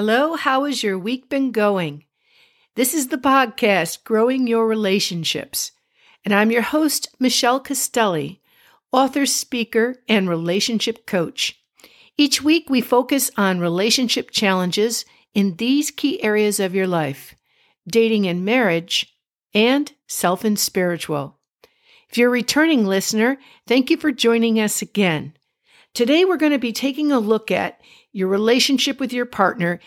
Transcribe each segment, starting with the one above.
Hello, how has your week been going? This is the podcast, Growing Your Relationships, and I'm your host, Michelle Castelli, author, speaker, and relationship coach. Each week, we focus on relationship challenges in these key areas of your life dating and marriage, and self and spiritual. If you're a returning listener, thank you for joining us again. Today, we're going to be taking a look at your relationship with your partner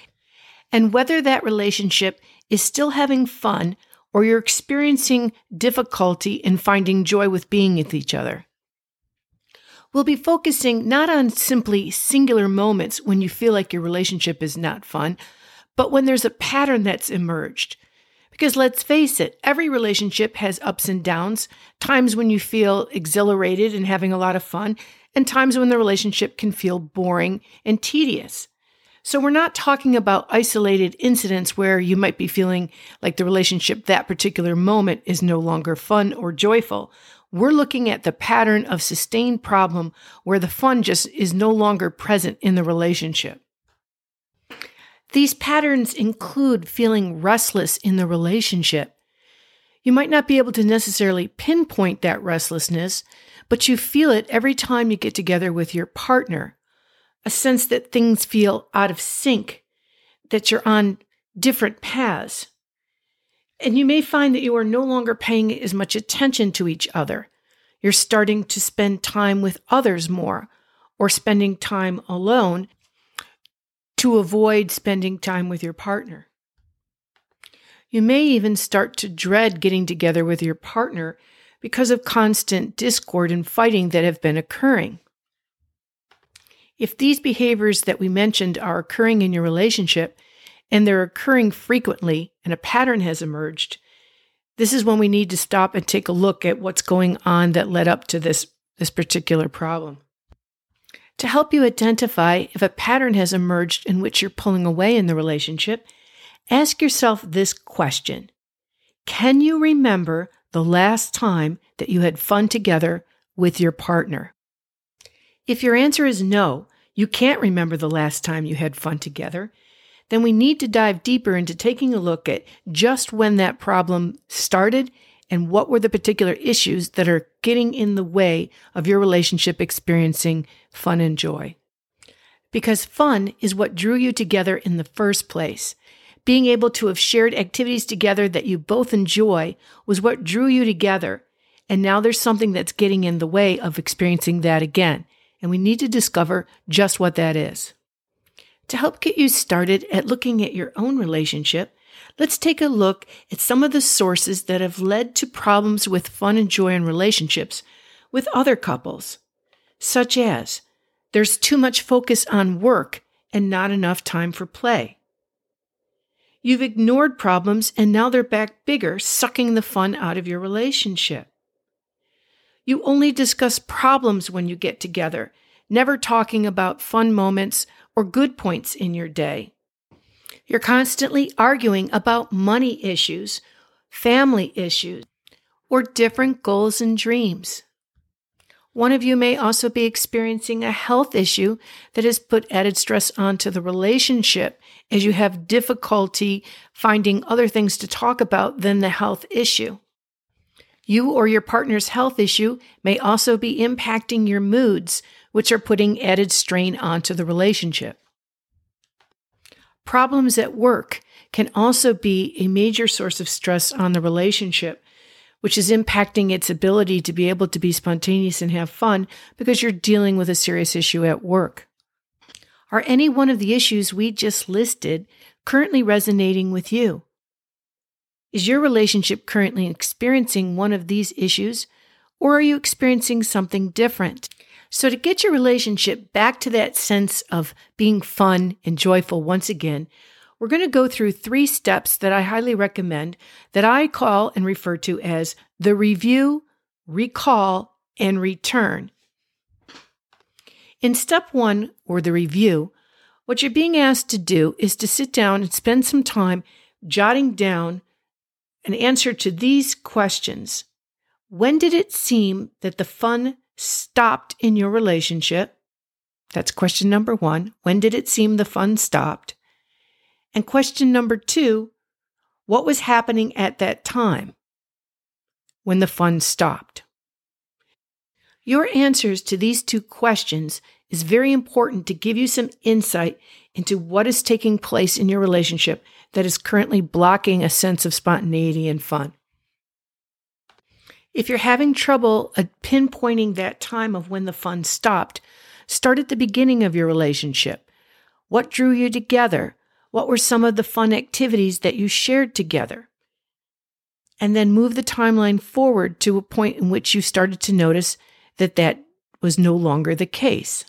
and whether that relationship is still having fun or you're experiencing difficulty in finding joy with being with each other. We'll be focusing not on simply singular moments when you feel like your relationship is not fun, but when there's a pattern that's emerged. Because let's face it, every relationship has ups and downs, times when you feel exhilarated and having a lot of fun, and times when the relationship can feel boring and tedious. So we're not talking about isolated incidents where you might be feeling like the relationship that particular moment is no longer fun or joyful. We're looking at the pattern of sustained problem where the fun just is no longer present in the relationship. These patterns include feeling restless in the relationship. You might not be able to necessarily pinpoint that restlessness, but you feel it every time you get together with your partner. A sense that things feel out of sync, that you're on different paths. And you may find that you are no longer paying as much attention to each other. You're starting to spend time with others more, or spending time alone to avoid spending time with your partner. You may even start to dread getting together with your partner because of constant discord and fighting that have been occurring. If these behaviors that we mentioned are occurring in your relationship and they're occurring frequently and a pattern has emerged, this is when we need to stop and take a look at what's going on that led up to this, this particular problem. To help you identify if a pattern has emerged in which you're pulling away in the relationship, ask yourself this question Can you remember the last time that you had fun together with your partner? If your answer is no, you can't remember the last time you had fun together, then we need to dive deeper into taking a look at just when that problem started and what were the particular issues that are getting in the way of your relationship experiencing fun and joy. Because fun is what drew you together in the first place. Being able to have shared activities together that you both enjoy was what drew you together. And now there's something that's getting in the way of experiencing that again. And we need to discover just what that is. To help get you started at looking at your own relationship, let's take a look at some of the sources that have led to problems with fun and joy in relationships with other couples, such as there's too much focus on work and not enough time for play. You've ignored problems and now they're back bigger, sucking the fun out of your relationship. You only discuss problems when you get together, never talking about fun moments or good points in your day. You're constantly arguing about money issues, family issues, or different goals and dreams. One of you may also be experiencing a health issue that has put added stress onto the relationship as you have difficulty finding other things to talk about than the health issue. You or your partner's health issue may also be impacting your moods, which are putting added strain onto the relationship. Problems at work can also be a major source of stress on the relationship, which is impacting its ability to be able to be spontaneous and have fun because you're dealing with a serious issue at work. Are any one of the issues we just listed currently resonating with you? Is your relationship currently experiencing one of these issues, or are you experiencing something different? So, to get your relationship back to that sense of being fun and joyful once again, we're going to go through three steps that I highly recommend that I call and refer to as the review, recall, and return. In step one, or the review, what you're being asked to do is to sit down and spend some time jotting down an answer to these questions. When did it seem that the fun stopped in your relationship? That's question number one. When did it seem the fun stopped? And question number two what was happening at that time when the fun stopped? Your answers to these two questions is very important to give you some insight into what is taking place in your relationship that is currently blocking a sense of spontaneity and fun. If you're having trouble uh, pinpointing that time of when the fun stopped, start at the beginning of your relationship. What drew you together? What were some of the fun activities that you shared together? And then move the timeline forward to a point in which you started to notice that that was no longer the case.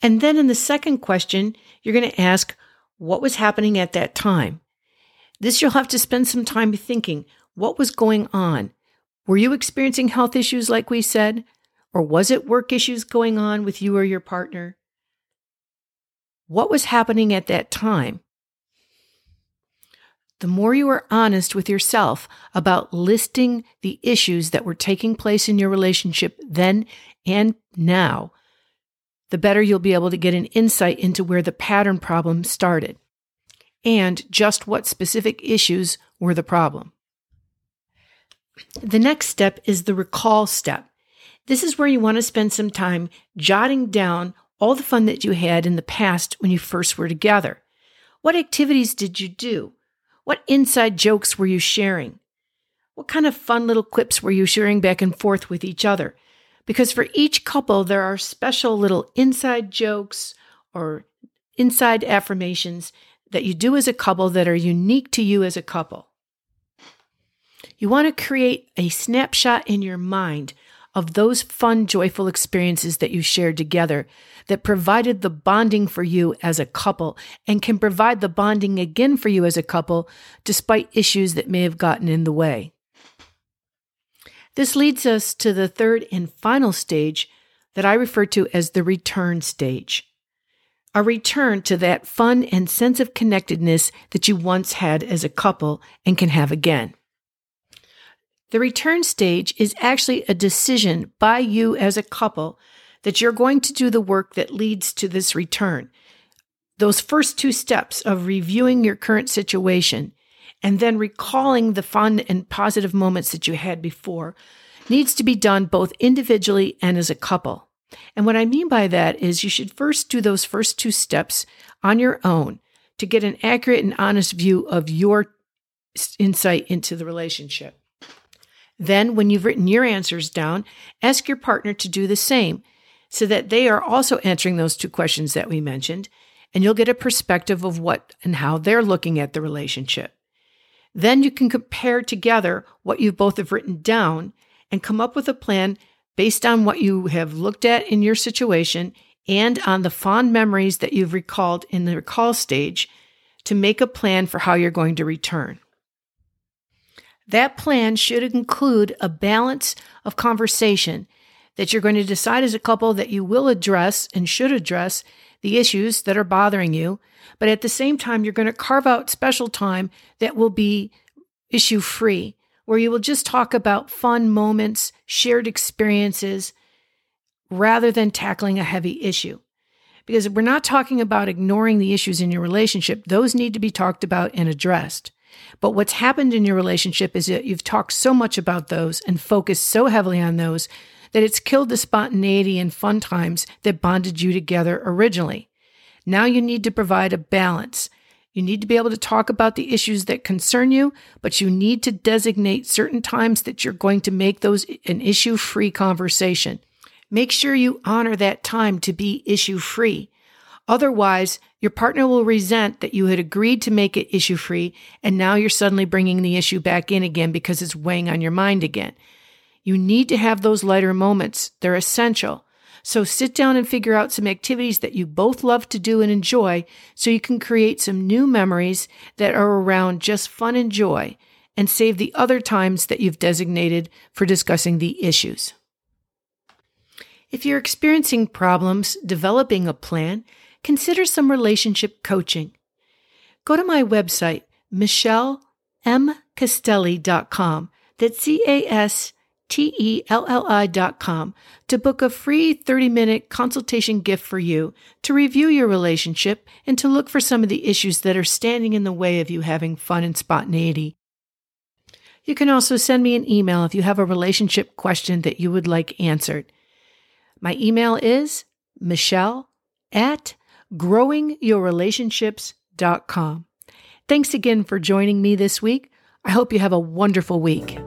And then in the second question, you're going to ask, what was happening at that time? This you'll have to spend some time thinking. What was going on? Were you experiencing health issues like we said? Or was it work issues going on with you or your partner? What was happening at that time? The more you are honest with yourself about listing the issues that were taking place in your relationship then and now, the better you'll be able to get an insight into where the pattern problem started and just what specific issues were the problem. The next step is the recall step. This is where you want to spend some time jotting down all the fun that you had in the past when you first were together. What activities did you do? What inside jokes were you sharing? What kind of fun little quips were you sharing back and forth with each other? because for each couple, there are special little inside jokes or inside affirmations that you do as a couple that are unique to you as a couple. You want to create a snapshot in your mind of those fun, joyful experiences that you shared together that provided the bonding for you as a couple and can provide the bonding again for you as a couple despite issues that may have gotten in the way. This leads us to the third and final stage that I refer to as the return stage. A return to that fun and sense of connectedness that you once had as a couple and can have again. The return stage is actually a decision by you as a couple that you're going to do the work that leads to this return. Those first two steps of reviewing your current situation and then recalling the fun and positive moments that you had before needs to be done both individually and as a couple. And what I mean by that is you should first do those first two steps on your own to get an accurate and honest view of your insight into the relationship. Then, when you've written your answers down, ask your partner to do the same so that they are also answering those two questions that we mentioned, and you'll get a perspective of what and how they're looking at the relationship. Then you can compare together what you both have written down and come up with a plan based on what you have looked at in your situation and on the fond memories that you've recalled in the recall stage to make a plan for how you're going to return. That plan should include a balance of conversation that you're going to decide as a couple that you will address and should address the issues that are bothering you. But at the same time, you're going to carve out special time that will be issue free, where you will just talk about fun moments, shared experiences, rather than tackling a heavy issue. Because we're not talking about ignoring the issues in your relationship, those need to be talked about and addressed. But what's happened in your relationship is that you've talked so much about those and focused so heavily on those that it's killed the spontaneity and fun times that bonded you together originally. Now you need to provide a balance. You need to be able to talk about the issues that concern you, but you need to designate certain times that you're going to make those an issue free conversation. Make sure you honor that time to be issue free. Otherwise, your partner will resent that you had agreed to make it issue free, and now you're suddenly bringing the issue back in again because it's weighing on your mind again. You need to have those lighter moments. They're essential. So sit down and figure out some activities that you both love to do and enjoy so you can create some new memories that are around just fun and joy and save the other times that you've designated for discussing the issues. If you're experiencing problems developing a plan, consider some relationship coaching. Go to my website, michellemcastelli.com. That's C A S T E L L I dot com to book a free 30 minute consultation gift for you to review your relationship and to look for some of the issues that are standing in the way of you having fun and spontaneity. You can also send me an email if you have a relationship question that you would like answered. My email is michelle at growingyourrelationships.com. Thanks again for joining me this week. I hope you have a wonderful week.